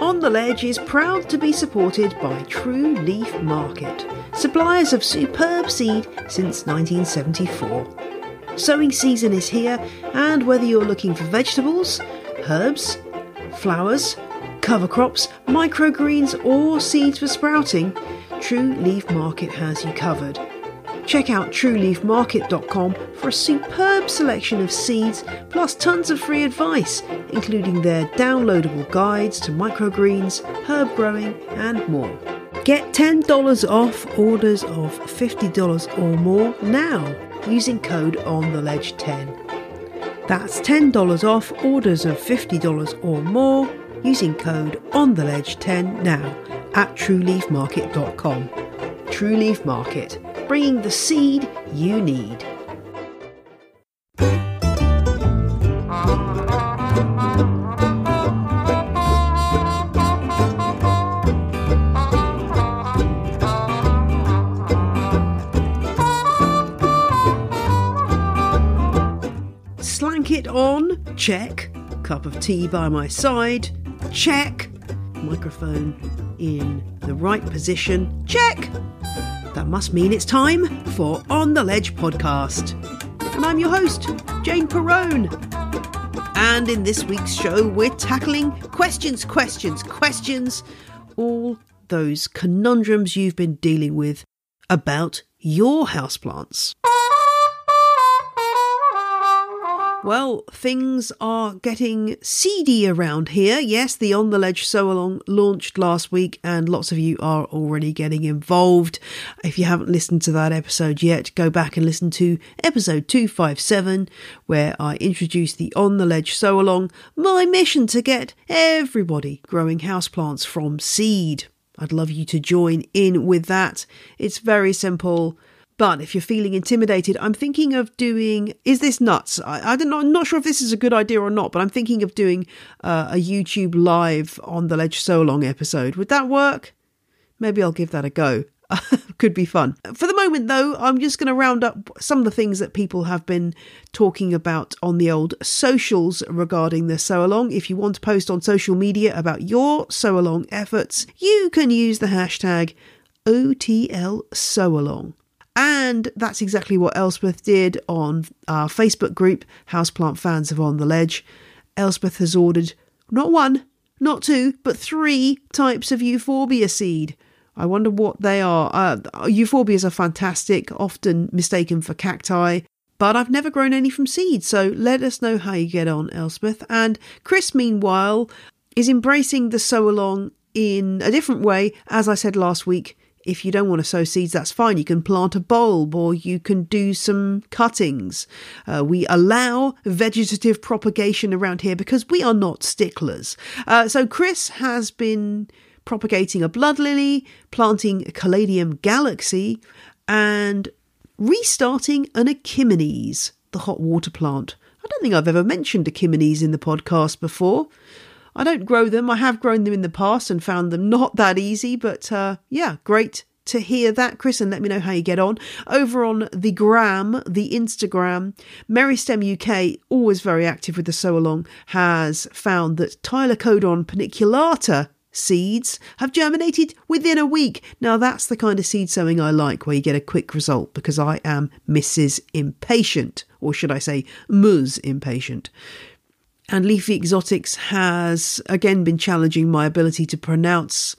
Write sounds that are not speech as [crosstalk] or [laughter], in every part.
On the Ledge is proud to be supported by True Leaf Market, suppliers of superb seed since 1974. Sowing season is here, and whether you're looking for vegetables, herbs, flowers, cover crops, microgreens, or seeds for sprouting, True Leaf Market has you covered. Check out trueleafmarket.com for a superb selection of seeds plus tons of free advice, including their downloadable guides to microgreens, herb growing, and more. Get $10 off orders of $50 or more now using code ONTHELEDGE10. That's $10 off orders of $50 or more using code ONTHELEDGE10 now at trueleafmarket.com. True Leaf Market, bringing the seed you need. Slank it on, check. Cup of tea by my side, check. Microphone in the right position, check. That must mean it's time for On the Ledge podcast. And I'm your host, Jane Perrone. And in this week's show, we're tackling questions, questions, questions, all those conundrums you've been dealing with about your houseplants. Well, things are getting seedy around here. Yes, the On the Ledge Sow Along launched last week, and lots of you are already getting involved. If you haven't listened to that episode yet, go back and listen to episode 257, where I introduced the On the Ledge Sow Along, my mission to get everybody growing houseplants from seed. I'd love you to join in with that. It's very simple. But if you're feeling intimidated, I'm thinking of doing. Is this nuts? I, I don't know. I'm not sure if this is a good idea or not, but I'm thinking of doing uh, a YouTube live on the Ledge So Long episode. Would that work? Maybe I'll give that a go. [laughs] Could be fun. For the moment, though, I'm just going to round up some of the things that people have been talking about on the old socials regarding the Sow Along. If you want to post on social media about your Sow Along efforts, you can use the hashtag OTL Sow Along. And that's exactly what Elspeth did on our Facebook group, Houseplant Fans of On the Ledge. Elspeth has ordered not one, not two, but three types of euphorbia seed. I wonder what they are. Uh, euphorbias are fantastic, often mistaken for cacti, but I've never grown any from seed, so let us know how you get on, Elspeth. And Chris, meanwhile, is embracing the sow along in a different way, as I said last week. If you don't want to sow seeds, that's fine. You can plant a bulb or you can do some cuttings. Uh, we allow vegetative propagation around here because we are not sticklers. Uh, so, Chris has been propagating a blood lily, planting a Caladium galaxy, and restarting an Achimenes, the hot water plant. I don't think I've ever mentioned Achimenes in the podcast before. I don't grow them. I have grown them in the past and found them not that easy, but uh, yeah, great to hear that, Chris, and let me know how you get on. Over on the gram, the Instagram, Meristem UK, always very active with the sow along, has found that Tylecodon paniculata seeds have germinated within a week. Now, that's the kind of seed sowing I like, where you get a quick result, because I am Mrs. Impatient, or should I say, Ms. Impatient. And Leafy Exotics has again been challenging my ability to pronounce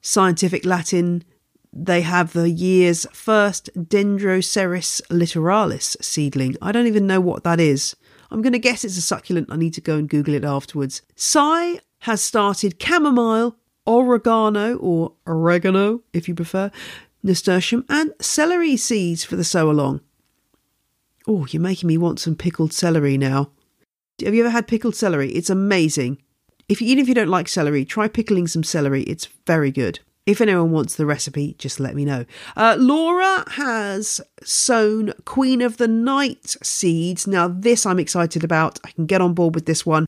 scientific Latin. They have the year's first Dendroceras littoralis seedling. I don't even know what that is. I'm going to guess it's a succulent. I need to go and Google it afterwards. Sai has started chamomile, oregano, or oregano, if you prefer, nasturtium, and celery seeds for the sow along. Oh, you're making me want some pickled celery now. Have you ever had pickled celery? It's amazing. If you, even if you don't like celery, try pickling some celery. It's very good. If anyone wants the recipe, just let me know. Uh, Laura has sown Queen of the Night seeds. Now, this I'm excited about. I can get on board with this one.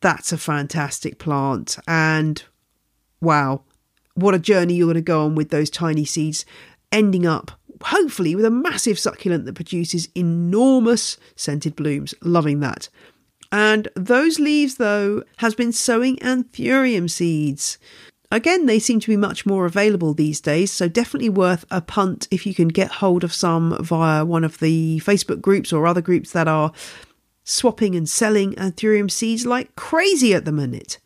That's a fantastic plant. And wow, what a journey you're going to go on with those tiny seeds, ending up hopefully with a massive succulent that produces enormous scented blooms. Loving that. And those leaves, though, has been sowing anthurium seeds. Again, they seem to be much more available these days, so definitely worth a punt if you can get hold of some via one of the Facebook groups or other groups that are swapping and selling anthurium seeds like crazy at the minute.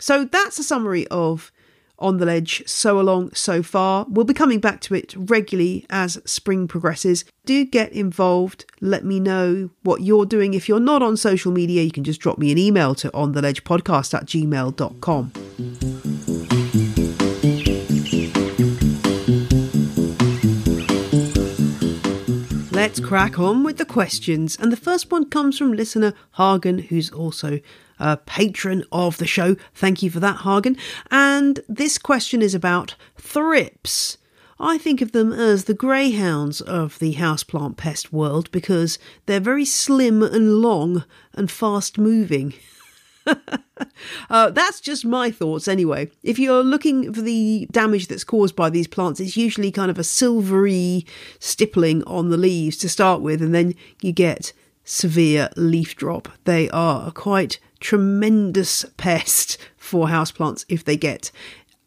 So that's a summary of on the ledge so along so far. We'll be coming back to it regularly as spring progresses. Do get involved. Let me know what you're doing. If you're not on social media, you can just drop me an email to ontheledgepodcast at gmail.com. Let's crack on with the questions. And the first one comes from listener Hagen, who's also a patron of the show. Thank you for that, Hagen. And this question is about thrips. I think of them as the greyhounds of the houseplant pest world because they're very slim and long and fast moving. [laughs] uh, that's just my thoughts anyway. If you're looking for the damage that's caused by these plants, it's usually kind of a silvery stippling on the leaves to start with, and then you get severe leaf drop. They are quite tremendous pest for houseplants if they get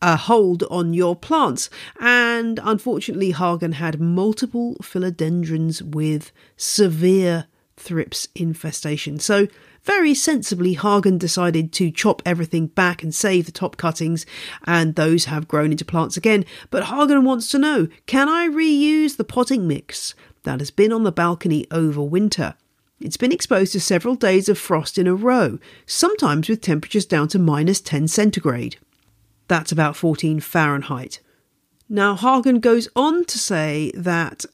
a hold on your plants. And unfortunately, Hagen had multiple philodendrons with severe thrips infestation. So very sensibly, Hagen decided to chop everything back and save the top cuttings, and those have grown into plants again. But Hagen wants to know can I reuse the potting mix that has been on the balcony over winter? It's been exposed to several days of frost in a row, sometimes with temperatures down to minus 10 centigrade. That's about 14 Fahrenheit. Now, Hagen goes on to say that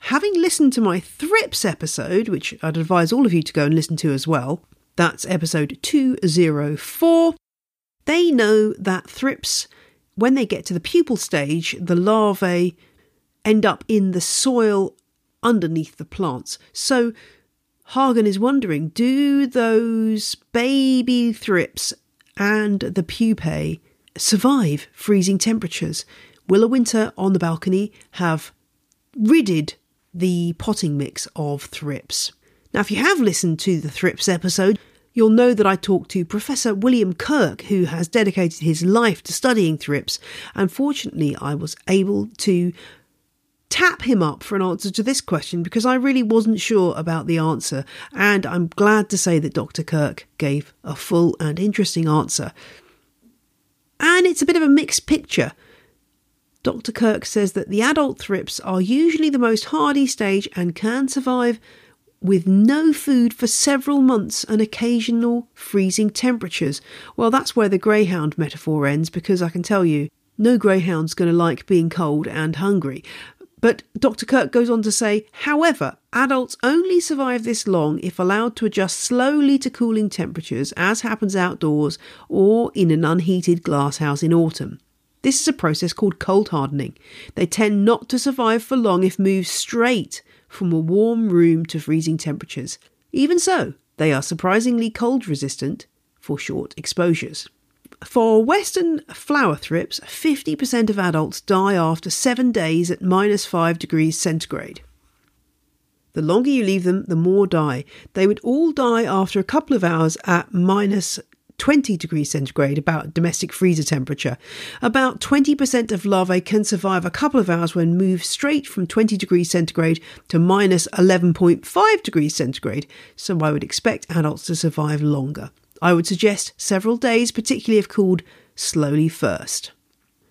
having listened to my thrips episode, which I'd advise all of you to go and listen to as well, that's episode 204, they know that thrips, when they get to the pupal stage, the larvae end up in the soil underneath the plants. So Hagen is wondering do those baby thrips and the pupae survive freezing temperatures? Will a winter on the balcony have ridded the potting mix of thrips? Now, if you have listened to the thrips episode, you'll know that I talked to Professor William Kirk, who has dedicated his life to studying thrips. Unfortunately, I was able to tap him up for an answer to this question because I really wasn't sure about the answer, and I'm glad to say that Dr. Kirk gave a full and interesting answer. And it's a bit of a mixed picture. Dr. Kirk says that the adult thrips are usually the most hardy stage and can survive with no food for several months and occasional freezing temperatures. Well, that's where the greyhound metaphor ends because I can tell you, no greyhound's going to like being cold and hungry. But Dr. Kirk goes on to say, however, adults only survive this long if allowed to adjust slowly to cooling temperatures, as happens outdoors or in an unheated glasshouse in autumn. This is a process called cold hardening. They tend not to survive for long if moved straight from a warm room to freezing temperatures. Even so, they are surprisingly cold resistant for short exposures. For Western flower thrips, 50% of adults die after seven days at minus 5 degrees centigrade. The longer you leave them, the more die. They would all die after a couple of hours at minus 20 degrees centigrade, about domestic freezer temperature. About 20% of larvae can survive a couple of hours when moved straight from 20 degrees centigrade to minus 11.5 degrees centigrade, so I would expect adults to survive longer. I would suggest several days, particularly if cooled slowly first.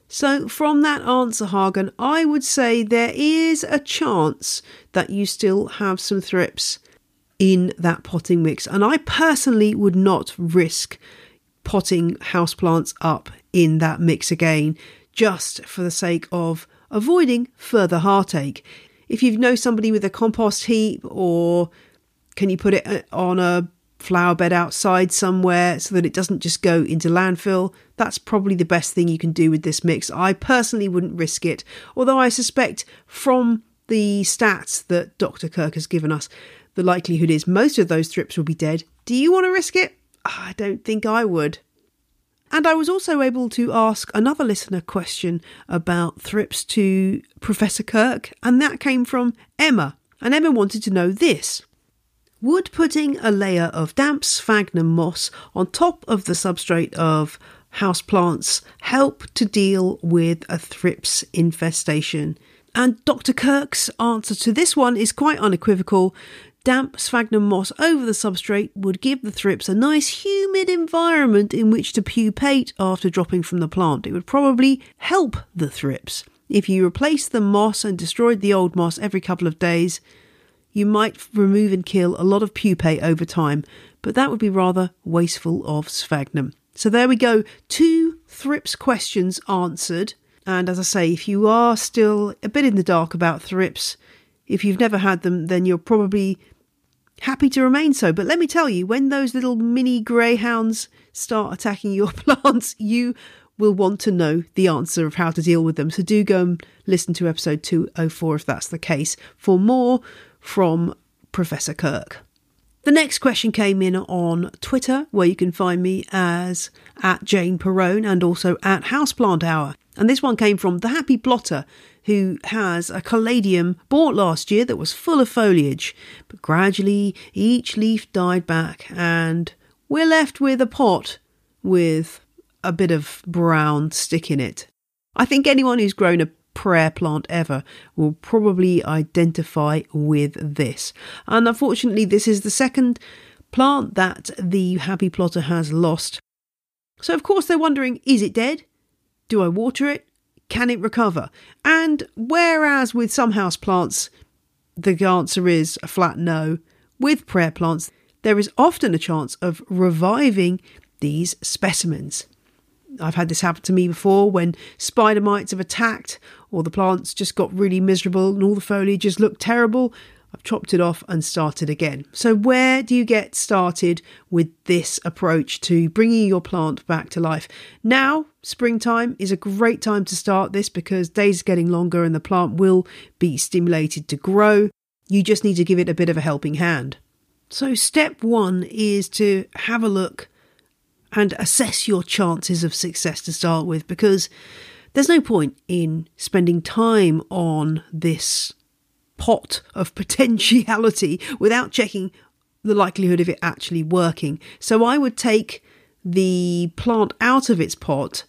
So, from that answer, Hagen, I would say there is a chance that you still have some thrips in that potting mix. And I personally would not risk potting houseplants up in that mix again, just for the sake of avoiding further heartache. If you know somebody with a compost heap, or can you put it uh, on a flower bed outside somewhere so that it doesn't just go into landfill. That's probably the best thing you can do with this mix. I personally wouldn't risk it, although I suspect from the stats that Dr. Kirk has given us, the likelihood is most of those thrips will be dead. Do you want to risk it? I don't think I would. And I was also able to ask another listener question about thrips to Professor Kirk, and that came from Emma. And Emma wanted to know this Would putting a layer of damp sphagnum moss on top of the substrate of houseplants help to deal with a thrips infestation? And Dr. Kirk's answer to this one is quite unequivocal damp sphagnum moss over the substrate would give the thrips a nice humid environment in which to pupate after dropping from the plant. It would probably help the thrips. If you replace the moss and destroyed the old moss every couple of days, you might remove and kill a lot of pupae over time, but that would be rather wasteful of sphagnum. So there we go, two thrips questions answered. And as I say, if you are still a bit in the dark about thrips, if you've never had them, then you're probably happy to remain so. But let me tell you, when those little mini greyhounds start attacking your [laughs] plants, you will want to know the answer of how to deal with them. So do go and listen to episode 204 if that's the case for more from Professor Kirk. The next question came in on Twitter, where you can find me as at Jane Perrone and also at Houseplant Hour. And this one came from the Happy Plotter, who has a calathea bought last year that was full of foliage, but gradually each leaf died back, and we're left with a pot with a bit of brown stick in it. I think anyone who's grown a prayer plant ever will probably identify with this. And unfortunately, this is the second plant that the happy plotter has lost. So, of course, they're wondering is it dead? Do I water it? Can it recover? And whereas with some house plants, the answer is a flat no, with prayer plants, there is often a chance of reviving these specimens. I've had this happen to me before when spider mites have attacked, or the plants just got really miserable and all the foliage just looked terrible. I've chopped it off and started again. So, where do you get started with this approach to bringing your plant back to life? Now, springtime is a great time to start this because days are getting longer and the plant will be stimulated to grow. You just need to give it a bit of a helping hand. So, step one is to have a look and assess your chances of success to start with because there's no point in spending time on this pot of [laughs] potentiality without checking the likelihood of it actually working. So I would take the plant out of its pot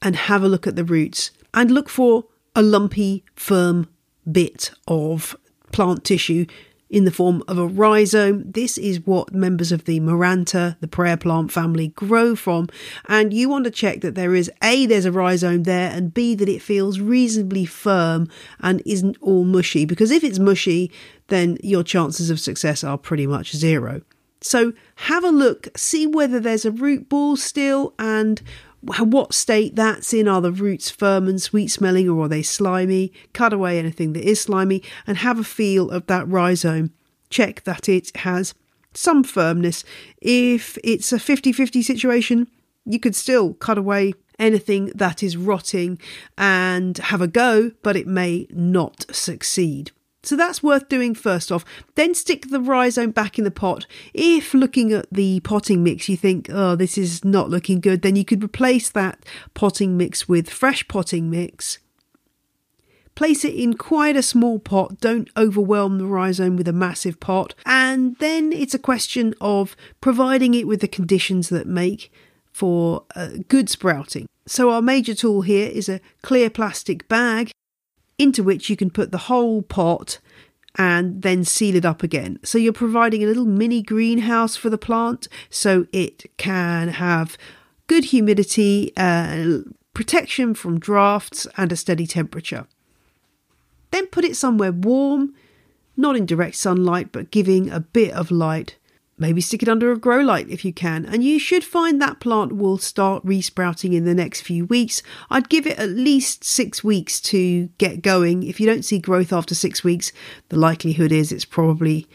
and have a look at the roots and look for a lumpy, firm bit of plant tissue in the form of a rhizome. This is what members of the Maranta, the prayer plant family, grow from. And you want to check that there is A, there's a rhizome there, and B, that it feels reasonably firm and isn't all mushy. Because if it's mushy, then your chances of success are pretty much zero. So have a look, see whether there's a root ball still and what state that's in. Are the roots firm and sweet smelling or are they slimy? Cut away anything that is slimy and have a feel of that rhizome. Check that it has some firmness. If it's a 50 50 situation, you could still cut away anything that is rotting and have a go, but it may not succeed. So that's worth doing first off. Then stick the rhizome back in the pot. If looking at the potting mix you think, oh, this is not looking good, then you could replace that potting mix with fresh potting mix. Place it in quite a small pot, don't overwhelm the rhizome with a massive pot, and then it's a question of providing it with the conditions that make for uh, good sprouting. So, our major tool here is a clear plastic bag into which you can put the whole pot and then seal it up again. So you're providing a little mini greenhouse for the plant so it can have good humidity, uh, protection from drafts, and a steady temperature. Then put it somewhere warm, not in direct sunlight, but giving a bit of light Maybe stick it under a grow light if you can, and you should find that plant will start resprouting in the next few weeks. I'd give it at least six weeks to get going. If you don't see growth after six weeks, the likelihood is it's probably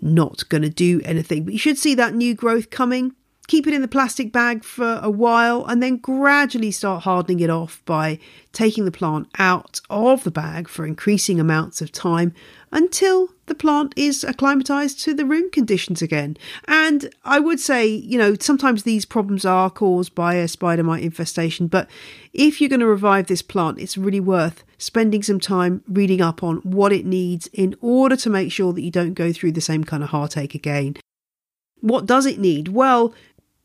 not going to do anything. But you should see that new growth coming. Keep it in the plastic bag for a while, and then gradually start hardening it off by taking the plant out of the bag for increasing amounts of time until the plant is acclimatized to the room conditions again. And I would say, you know, sometimes these problems are caused by a spider mite infestation, but if you're going to revive this plant, it's really worth spending some time reading up on what it needs in order to make sure that you don't go through the same kind of heartache again. What does it need? Well,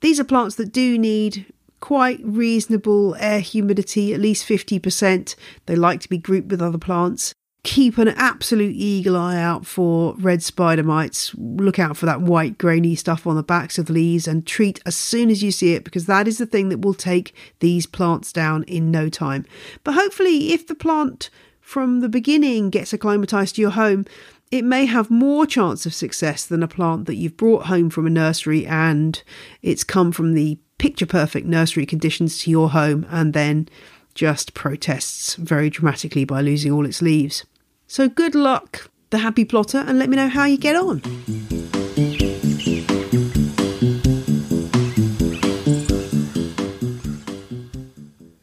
these are plants that do need quite reasonable air humidity, at least 50%. They like to be grouped with other plants. Keep an absolute eagle eye out for red spider mites. Look out for that white grainy stuff on the backs of the leaves and treat as soon as you see it because that is the thing that will take these plants down in no time. But hopefully, if the plant from the beginning gets acclimatized to your home, it may have more chance of success than a plant that you've brought home from a nursery and it's come from the picture perfect nursery conditions to your home and then just protests very dramatically by losing all its leaves. So good luck, the happy plotter, and let me know how you get on.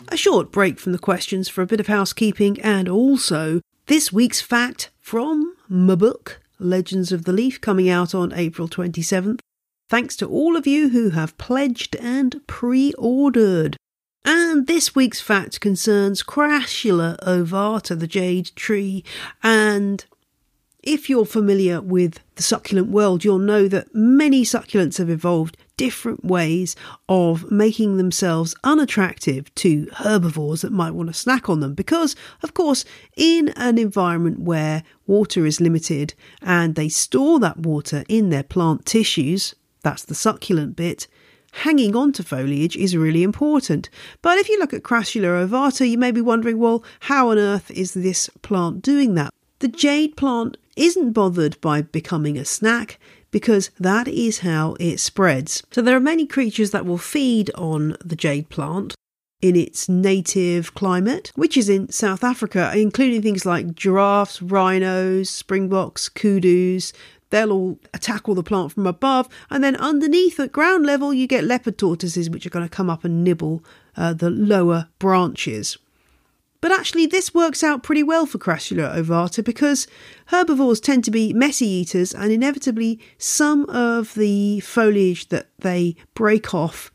A short break from the questions for a bit of housekeeping and also this week's fact from my book, Legends of the Leaf, coming out on April 27th. Thanks to all of you who have pledged and pre ordered. And this week's fact concerns Crassula ovata, the jade tree. And if you're familiar with the succulent world, you'll know that many succulents have evolved different ways of making themselves unattractive to herbivores that might want to snack on them. Because, of course, in an environment where water is limited and they store that water in their plant tissues, that's the succulent bit, hanging on to foliage is really important. But if you look at Crassula ovata, you may be wondering, well, how on earth is this plant doing that? The jade plant isn't bothered by becoming a snack because that is how it spreads. So there are many creatures that will feed on the jade plant in its native climate, which is in South Africa, including things like giraffes, rhinos, springboks, kudus. They'll all attack all the plant from above, and then underneath at ground level, you get leopard tortoises, which are going to come up and nibble uh, the lower branches. But actually, this works out pretty well for Crassula ovata because herbivores tend to be messy eaters, and inevitably, some of the foliage that they break off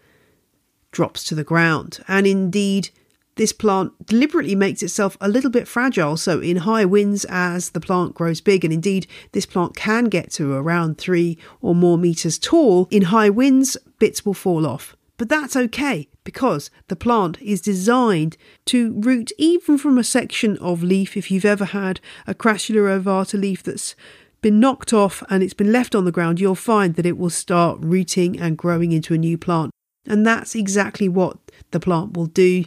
drops to the ground. And indeed, this plant deliberately makes itself a little bit fragile. So, in high winds, as the plant grows big, and indeed, this plant can get to around three or more meters tall, in high winds, bits will fall off. But that's okay because the plant is designed to root even from a section of leaf. If you've ever had a Crassula ovata leaf that's been knocked off and it's been left on the ground, you'll find that it will start rooting and growing into a new plant. And that's exactly what the plant will do.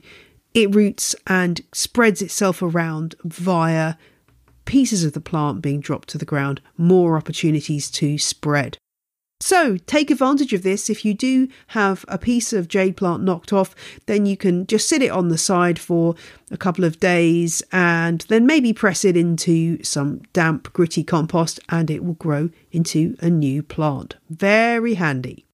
It roots and spreads itself around via pieces of the plant being dropped to the ground, more opportunities to spread. So take advantage of this. If you do have a piece of jade plant knocked off, then you can just sit it on the side for a couple of days and then maybe press it into some damp, gritty compost and it will grow into a new plant. Very handy.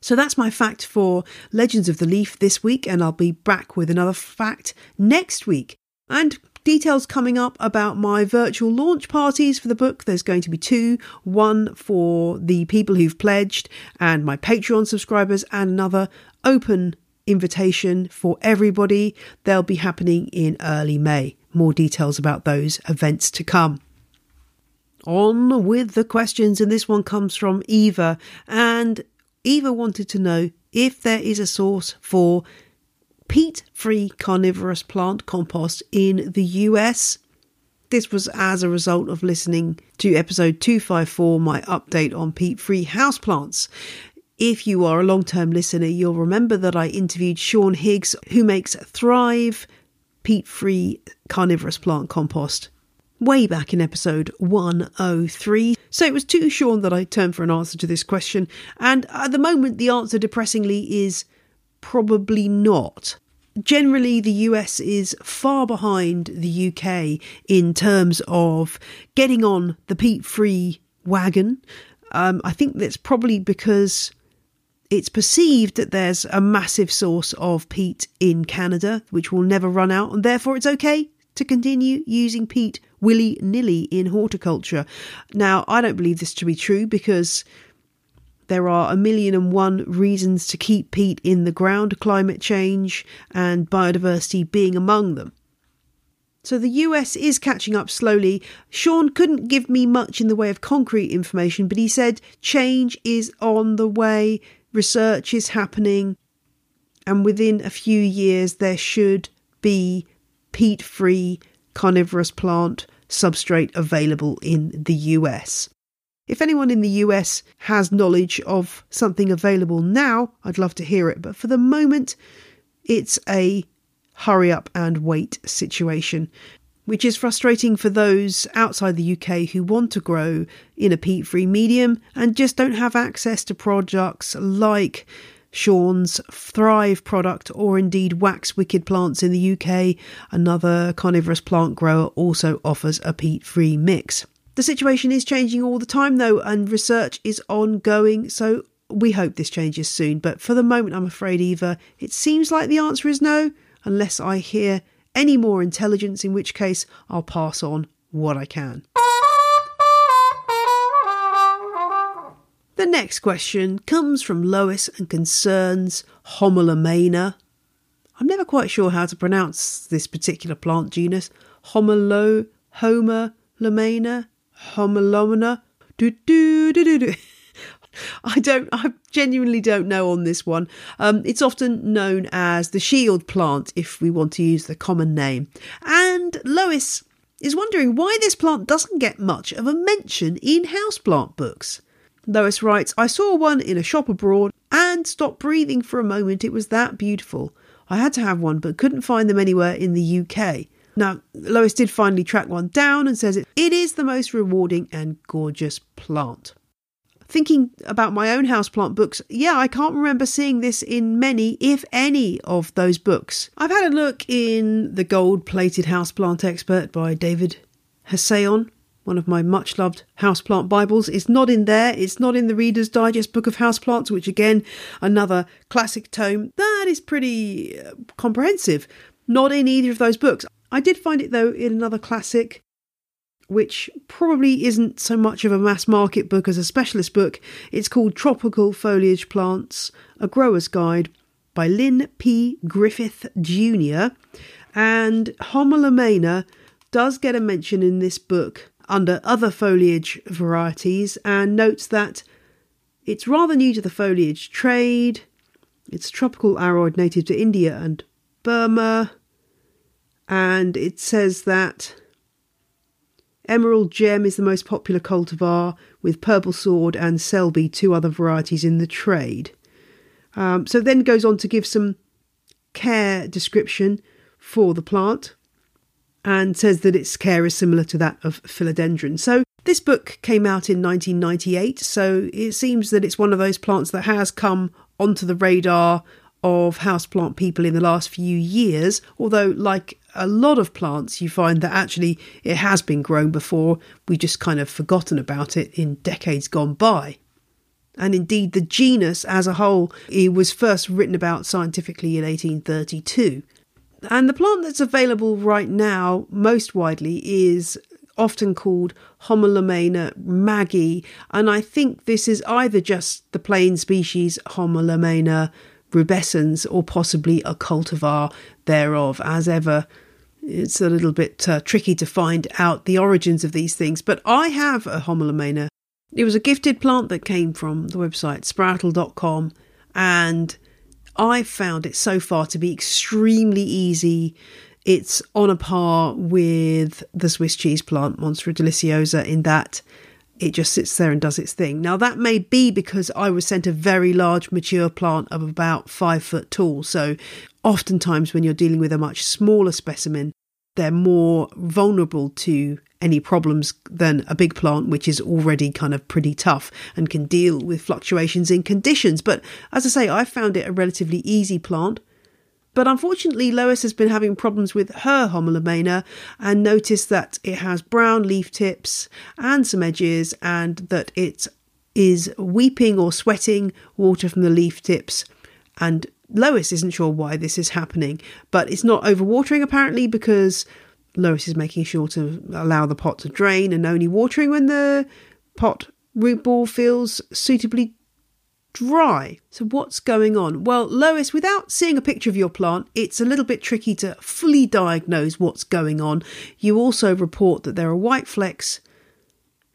So that's my fact for Legends of the Leaf this week, and I'll be back with another fact next week. And Details coming up about my virtual launch parties for the book. There's going to be two one for the people who've pledged and my Patreon subscribers, and another open invitation for everybody. They'll be happening in early May. More details about those events to come. On with the questions, and this one comes from Eva. And Eva wanted to know if there is a source for peat free carnivorous plant compost in the US. This was as a result of listening to episode 254, my update on peat free houseplants. If you are a long term listener, you'll remember that I interviewed Sean Higgs, who makes Thrive peat free carnivorous plant compost way back in episode 103. So it was to Sean that I turned for an answer to this question, and at the moment, the answer depressingly is Probably not. Generally, the US is far behind the UK in terms of getting on the peat free wagon. Um, I think that's probably because It's perceived that there's a massive source of peat in Canada, which will never run out, and therefore it's okay to continue using peat willy nilly in horticulture. Now, I don't believe this to be true because there are a million and one reasons to keep peat in the ground, climate change and biodiversity being among them. So the US is catching up slowly. Sean couldn't give me much in the way of concrete information, but he said change is on the way, research is happening, and within a few years there should be peat free carnivorous plant substrate available in the US. If anyone in the US has knowledge of something available now, I'd love to hear it. But for the moment, it's a hurry up and wait situation, which is frustrating for those outside the UK who want to grow in a peat free medium and just don't have access to products like Sean's Thrive product, or indeed Wax Wicked Plants in the UK, another carnivorous plant grower, also offers a peat free mix. The situation is changing all the time, though, and research is ongoing, so we hope this changes soon. But for the moment, I'm afraid, Eva, it seems like the answer is no, unless I hear any more intelligence, in which case I'll pass on what I can. The next question comes from Lois and concerns Homalomena. I'm never quite sure how to pronounce this particular plant genus. Homolo, Homer, Lomena. Homalomena. Do, do, do, do, do. [laughs] I don't, I genuinely don't know on this one. Um, it's often known as the shield plant, if we want to use the common name. And Lois is wondering why this plant doesn't get much of a mention in houseplant books. Lois writes, I saw one in a shop abroad and stopped breathing for a moment. It was that beautiful. I had to have one, but couldn't find them anywhere in the UK. Now, Lois did finally track one down and says it, is the most rewarding and gorgeous plant. Thinking about my own houseplant books, yeah, I can't remember seeing this in many, if any, of those books. I've had a look in The Gold Plated Houseplant Expert by David Hessayon, one of my much loved houseplant Bibles. It's not in there. It's not in the Reader's Digest Book of Houseplants, which again, another classic tome. That is pretty uh, comprehensive. Not in either of those books. I did find it though in another classic, which probably isn't so much of a mass market book as a specialist book. It's called Tropical Foliage Plants A Grower's Guide by Lynn P. Griffith Jr. And Homalomena does get a mention in this book under other foliage varieties and notes that it's rather new to the foliage trade. It's tropical aroid native to India and Burma and it says that Emerald Gem is the most popular cultivar, with Purple Sword and Selby, two other varieties in the trade. Um, so then goes on to give some care description for the plant and says that its care is similar to that of philodendron. So this book came out in 1998, so it seems that it's one of those plants that has come onto the radar of houseplant people in the last few years, although, like a lot of plants, you find that actually it has been grown before, we just kind of forgotten about it in decades gone by. And indeed, the genus as a whole it was first written about scientifically in 1832. And the plant that's available right now, most widely, is often called Homalomena maggi. And I think this is either just the plain species Homalomena rubescens or possibly a cultivar thereof. As ever, it's a little bit uh, tricky to find out the origins of these things, but I have a Homalomena. It was a gifted plant that came from the website sproutl.com, and I found it so far to be extremely easy. It's on a par with the Swiss cheese plant, Monstera deliciosa, in that it just sits there and does its thing. Now, that may be because I was sent a very large mature plant of about five foot tall. So, oftentimes, when you're dealing with a much smaller specimen, they're more vulnerable to any problems than a big plant, which is already kind of pretty tough and can deal with fluctuations in conditions. But as I say, I found it a relatively easy plant. But unfortunately, Lois has been having problems with her Homalomena and noticed that it has brown leaf tips and some edges, and that it is weeping or sweating water from the leaf tips. And Lois isn't sure why this is happening, but it's not overwatering apparently because Lois is making sure to allow the pot to drain and only watering when the pot root ball feels suitably dry. So, what's going on? Well, Lois, without seeing a picture of your plant, it's a little bit tricky to fully diagnose what's going on. You also report that there are white flecks,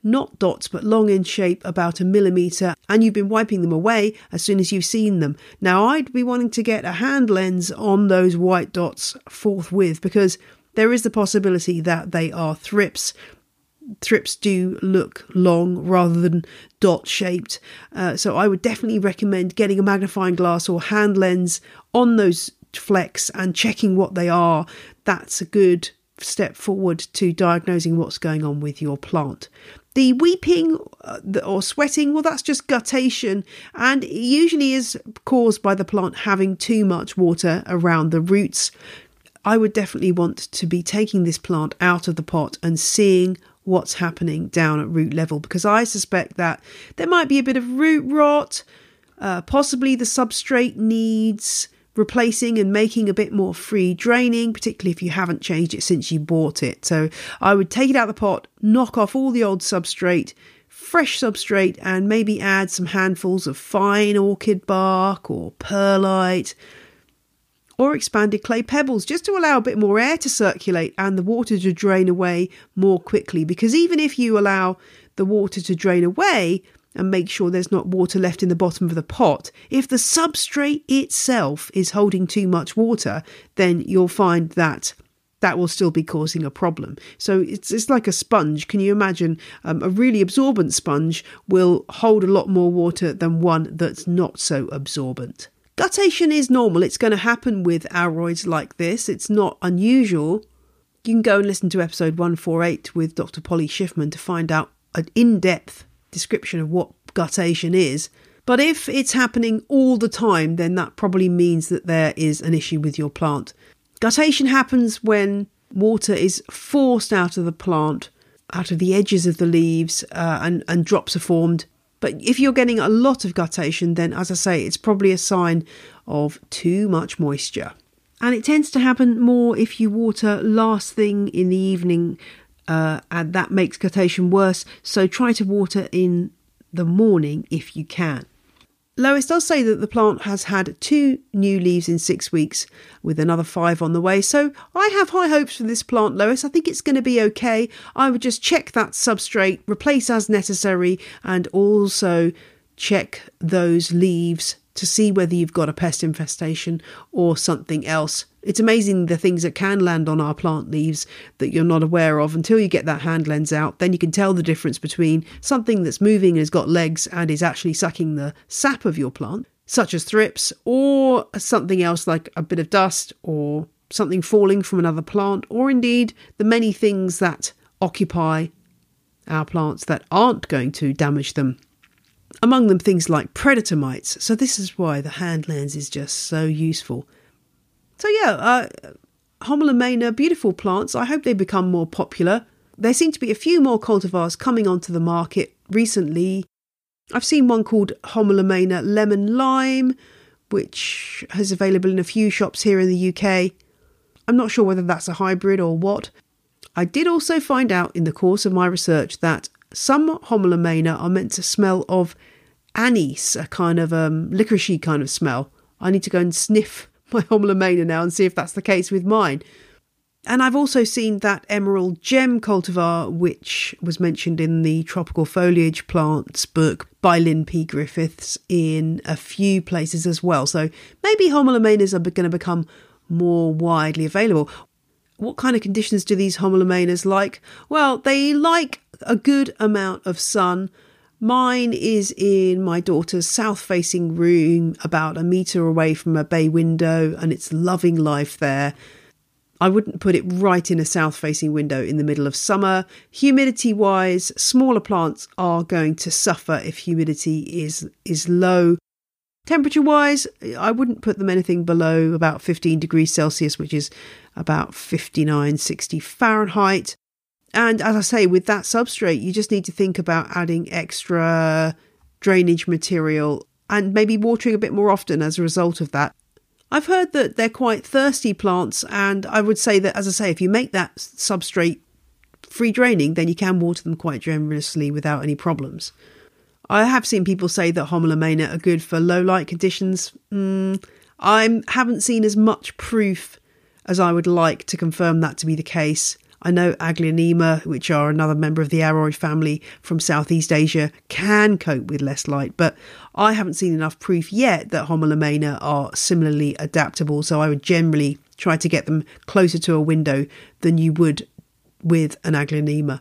not dots, but long in shape, about a millimetre, and you've been wiping them away as soon as you've seen them. Now, I'd be wanting to get a hand lens on those white dots forthwith because there is the possibility that they are thrips thrips do look long rather than dot shaped. Uh, so I would definitely recommend getting a magnifying glass or hand lens on those flecks and checking what they are. That's a good step forward to diagnosing what's going on with your plant. The weeping uh, or sweating, well, that's just guttation, and it usually is caused by the plant having too much water around the roots. I would definitely want to be taking this plant out of the pot and seeing what's happening down at root level because I suspect that there might be a bit of root rot, uh, possibly the substrate needs replacing and making a bit more free draining, particularly if you haven't changed it since you bought it. So I would take it out of the pot, knock off all the old substrate, fresh substrate, and maybe add some handfuls of fine orchid bark or perlite or expanded clay pebbles just to allow a bit more air to circulate and the water to drain away more quickly. Because even if you allow the water to drain away and make sure there's not water left in the bottom of the pot, if the substrate itself is holding too much water, then you'll find that that will still be causing a problem. So it's it's like a sponge. Can you imagine um, a really absorbent sponge will hold a lot more water than one that's not so absorbent? Guttation is normal, it's going to happen with aroids like this, it's not unusual. You can go and listen to episode 148 with Dr. Polly Schiffman to find out an in depth description of what guttation is. But if it's happening all the time, then that probably means that there is an issue with your plant. Guttation happens when water is forced out of the plant, out of the edges of the leaves, uh, and, and drops are formed but if you're getting a lot of guttation, then as I say, it's probably a sign of too much moisture. And it tends to happen more if you water last thing in the evening, uh, and that makes guttation worse. So try to water in the morning if you can. Lois does say that the plant has had two new leaves in six weeks, with another five on the way. So I have high hopes for this plant, Lois. I think it's going to be okay. I would just check that substrate, replace as necessary, and also check those leaves to see whether you've got a pest infestation or something else. It's amazing the things that can land on our plant leaves that you're not aware of until you get that hand lens out. Then you can tell the difference between something that's moving and has got legs and is actually sucking the sap of your plant, such as thrips, or something else like a bit of dust or something falling from another plant, or indeed the many things that occupy our plants that aren't going to damage them among them things like predator mites. So this is why the hand lens is just so useful. So yeah, uh, beautiful plants. I hope they become more popular. There seem to be a few more cultivars coming onto the market recently. I've seen one called Homalomena Lemon Lime, which is available in a few shops here in the UK. I'm not sure whether that's a hybrid or what. I did also find out in the course of my research that some Homalomena are meant to smell of anise, a kind of um, licoricey kind of smell. I need to go and sniff my [laughs] Homalomena now and see if that's the case with mine. And I've also seen that emerald gem cultivar, which was mentioned in the Tropical Foliage Plants book by Lynn P. Griffiths, in a few places as well. So maybe Homalomenas are going to become more widely available. What kind of conditions do these Homalomenas like? Well, they like a good amount of sun. Mine is in my daughter's south facing room, about a metre away from a bay window, and it's loving life there. I wouldn't put it right in a south facing window in the middle of summer. Humidity wise, smaller plants are going to suffer if humidity is, is low. Temperature wise, I wouldn't put them anything below about 15 degrees Celsius, which is about 59, 60 Fahrenheit. And as I say, with that substrate, you just need to think about adding extra drainage material and maybe watering a bit more often as a result of that. I've heard that they're quite thirsty plants, and I would say that, as I say, if you make that substrate free draining, then you can water them quite generously without any problems. I have seen people say that Homalomena are good for low light conditions. Mm, I haven't seen as much proof as I would like to confirm that to be the case. I know Aglaonema, which are another member of the Aroid family from Southeast Asia, can cope with less light, but I haven't seen enough proof yet that Homalomena are similarly adaptable, so I would generally try to get them closer to a window than you would with an Aglaonema.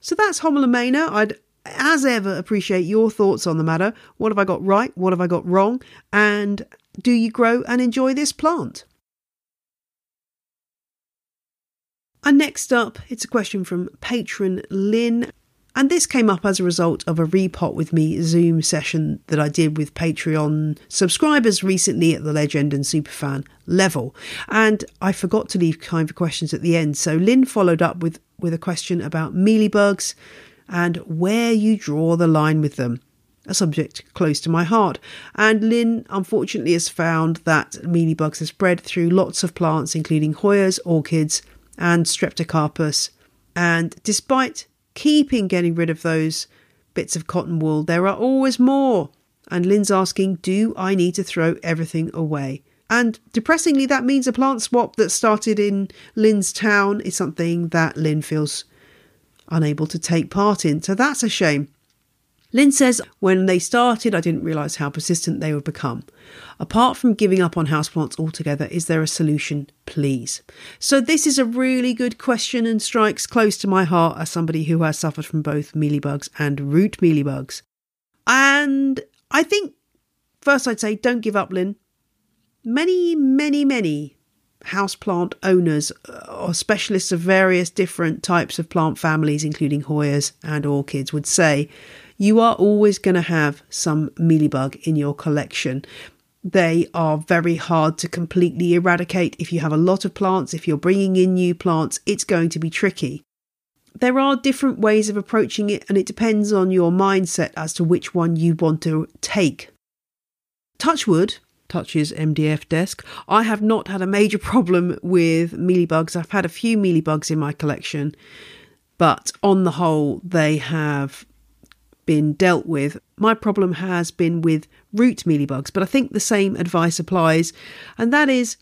So that's Homalomena. I'd as ever appreciate your thoughts on the matter. What have I got right? What have I got wrong? And do you grow and enjoy this plant? And next up, it's a question from patron Lynn. And this came up as a result of a repot with me Zoom session that I did with Patreon subscribers recently at the legend and superfan level. And I forgot to leave time for questions at the end. So Lynn followed up with, with a question about mealybugs and where you draw the line with them. A subject close to my heart. And Lynn unfortunately has found that mealybugs are spread through lots of plants, including Hoyas, orchids, and Streptocarpus. And despite keeping getting rid of those bits of cotton wool, there are always more. And Lynn's asking, do I need to throw everything away? And depressingly, that means a plant swap that started in Lynn's town is something that Lynn feels unable to take part in. So that's a shame. Lynn says, when they started, I didn't realise how persistent they would become. Apart from giving up on houseplants altogether, is there a solution, please? So, this is a really good question and strikes close to my heart as somebody who has suffered from both mealybugs and root mealybugs. And I think, first, I'd say don't give up, Lynn. Many, many, many houseplant owners uh, or specialists of various different types of plant families, including Hoyas and orchids, would say you are always going to have some mealybug in your collection. They are very hard to completely eradicate. If you have a lot of plants, if you're bringing in new plants, it's going to be tricky. There are different ways of approaching it, and it depends on your mindset as to which one you want to take. Touchwood, touches MDF desk. I have not had a major [laughs] problem with mealybugs. I've had a few mealybugs in my collection, but on the whole, they have been dealt with. My problem has been with root mealybugs, but I think the same advice applies, and that is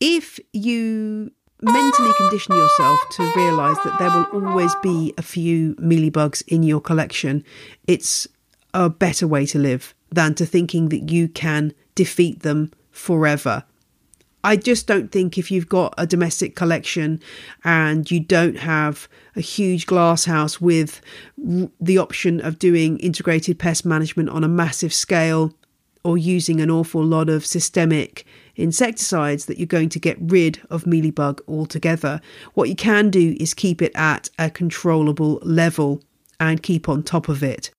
if you mentally condition yourself to realize that there will always be a few mealybugs in your collection, it's a better way to live than to thinking that you can defeat them forever. I just don't think if you've got a domestic collection and you don't have a huge glass house with the option of doing integrated pest management on a massive scale or using an awful lot of systemic insecticides that you're going to get rid of mealybug altogether. What you can do is keep it at a controllable level and keep on top of it.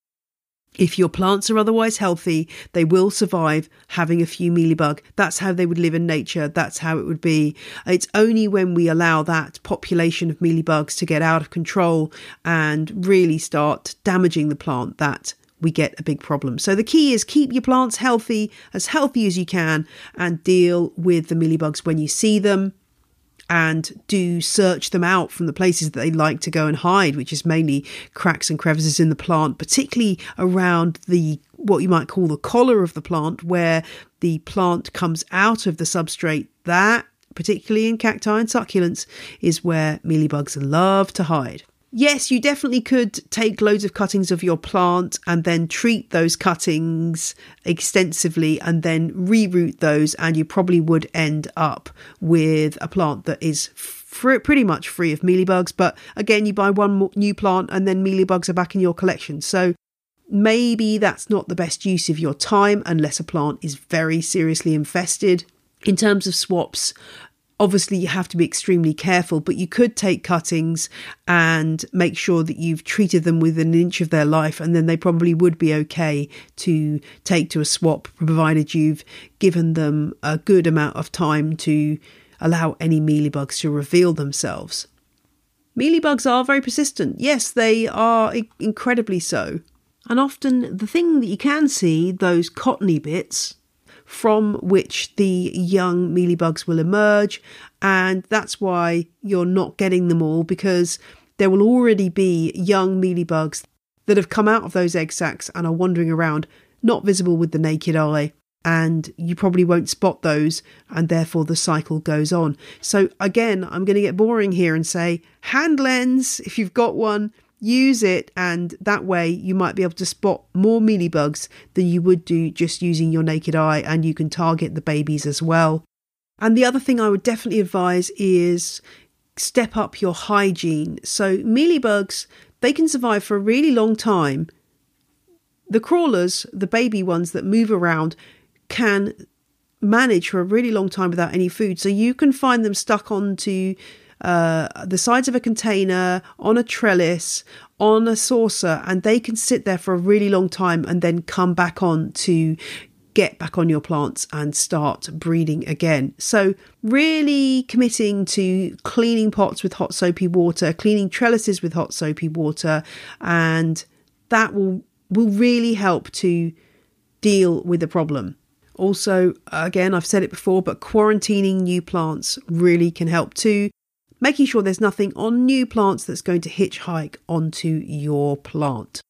If your plants are otherwise healthy, they will survive having a few mealybug. That's how they would live in nature. That's how it would be. It's only when we allow that population of mealybugs to get out of control and really start damaging the plant that we get a big problem. So the key is keep your plants healthy, as healthy as you can, and deal with the mealybugs when you see them and do search them out from the places that they like to go and hide, which is mainly cracks and crevices in the plant, particularly around the what you might call the collar of the plant, where the plant comes out of the substrate. That, particularly in cacti and succulents, is where mealybugs love to hide. Yes, you definitely could take loads of cuttings of your plant and then treat those cuttings extensively and then reroot those, and you probably would end up with a plant that is fr- pretty much free of mealybugs. But again, you buy one new plant and then mealybugs are back in your collection. So maybe that's not the best use of your time unless a plant is very seriously infested. In terms of swaps, Obviously, you have to be extremely careful, but you could take cuttings and make sure that you've treated them within an inch of their life, and then they probably would be okay to take to a swap, provided you've given them a good amount of time to allow any mealybugs to reveal themselves. Mealybugs are very persistent. Yes, they are incredibly so. And often the thing that you can see, those cottony bits, from which the young mealybugs will emerge. And that's why you're not getting them all because there will already be young mealybugs that have come out of those egg sacs and are wandering around, not visible with the naked eye. And you probably won't spot those, and therefore the cycle goes on. So, again, I'm going to get boring here and say hand lens, if you've got one, use it and that way you might be able to spot more mealybugs than you would do just using your naked eye and you can target the babies as well. And the other thing I would definitely advise is step up your hygiene. So mealybugs, they can survive for a really long time. The crawlers, the baby ones that move around, can manage for a really long time without any food. So you can find them stuck onto uh, the sides of a container, on a trellis, on a saucer, and they can sit there for a really long time and then come back on to get back on your plants and start breeding again. So, really committing to cleaning pots with hot soapy water, cleaning trellises with hot soapy water, and that will will really help to deal with the problem. Also, again, I've said it before, but quarantining new plants really can help too making sure there's nothing on new plants that's going to hitchhike onto your plant.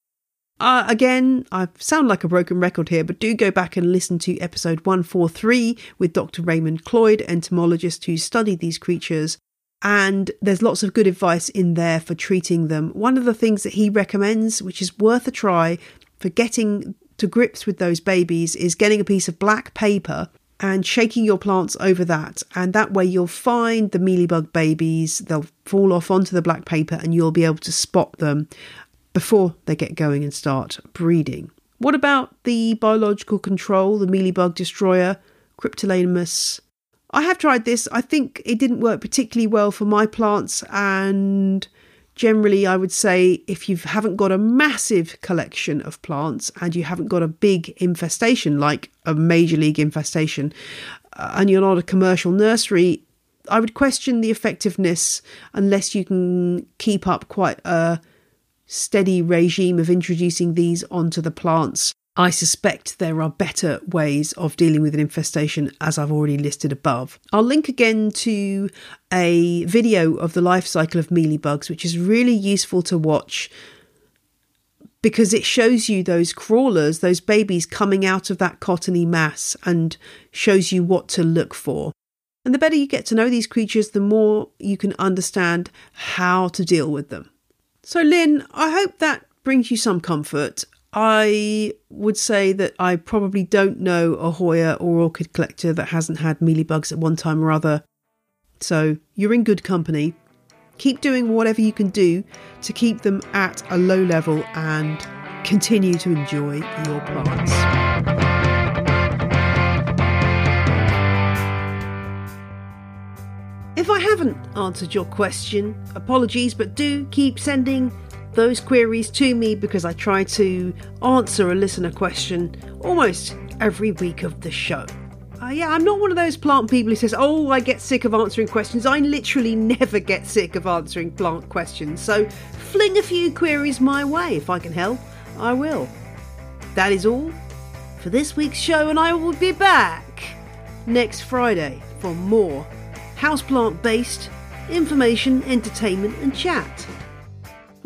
Uh, again, I sound like a broken record here, but do go back and listen to episode 143 with Dr. Raymond Cloyd, entomologist who studied these creatures. And there's lots of good advice in there for treating them. One of the things that he recommends, which is worth a try for getting to grips with those babies, is getting a piece of black paper and shaking your plants over that. And that way you'll find the mealybug babies, they'll fall off onto the black paper and you'll be able to spot them before they get going and start breeding. What about the biological control, the mealybug destroyer, Cryptolaemus? I have tried this. I think it didn't work particularly well for my plants and generally i would say if you haven't got a massive collection of plants and you haven't got a big infestation like a major league infestation uh, and you're not a commercial nursery i would question the effectiveness unless you can keep up quite a steady regime of introducing these onto the plants I suspect there are better ways of dealing with an infestation, as I've already listed above. I'll link again to a video of the life cycle of mealybugs, which is really useful to watch because it shows you those crawlers, those babies coming out of that cottony mass, and shows you what to look for. And the better you get to know these creatures, the more you can understand how to deal with them. So, Lynn, I hope that brings you some comfort. I would say that I probably don't know a Hoya or orchid collector that hasn't had mealybugs at one time or other. So you're in good company. Keep doing whatever you can do to keep them at a low level and continue to enjoy your plants. If I haven't answered your question, apologies, but do keep sending those queries to me because I try to answer a listener question almost every week of the show. Uh, yeah, I'm not one of those plant people who says, Oh, I get sick of answering questions. I literally never get sick of answering plant questions. So fling a few queries my way. If I can help, I will. That is all for this week's show, and I will be back next Friday for more houseplant based information, entertainment, and chat.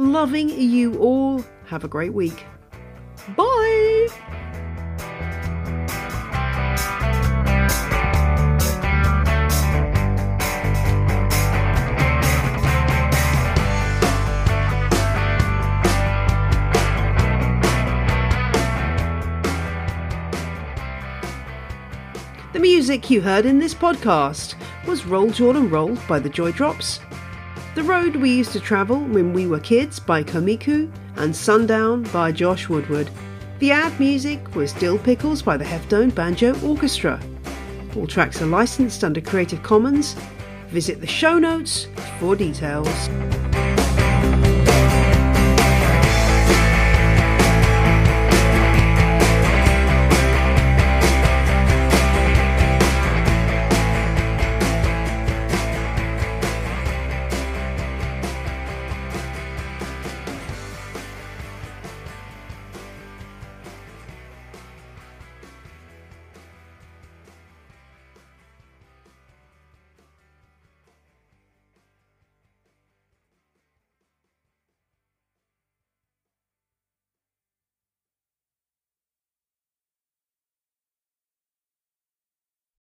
Loving you all. Have a great week. Bye. The music you heard in this podcast was Roll Jordan Roll by the Joy Drops the Road We Used to Travel When We Were Kids by Komiku and Sundown by Josh Woodward. The ad music was Dill Pickles by the Heftone Banjo Orchestra. All tracks are licensed under Creative Commons. Visit the show notes for details.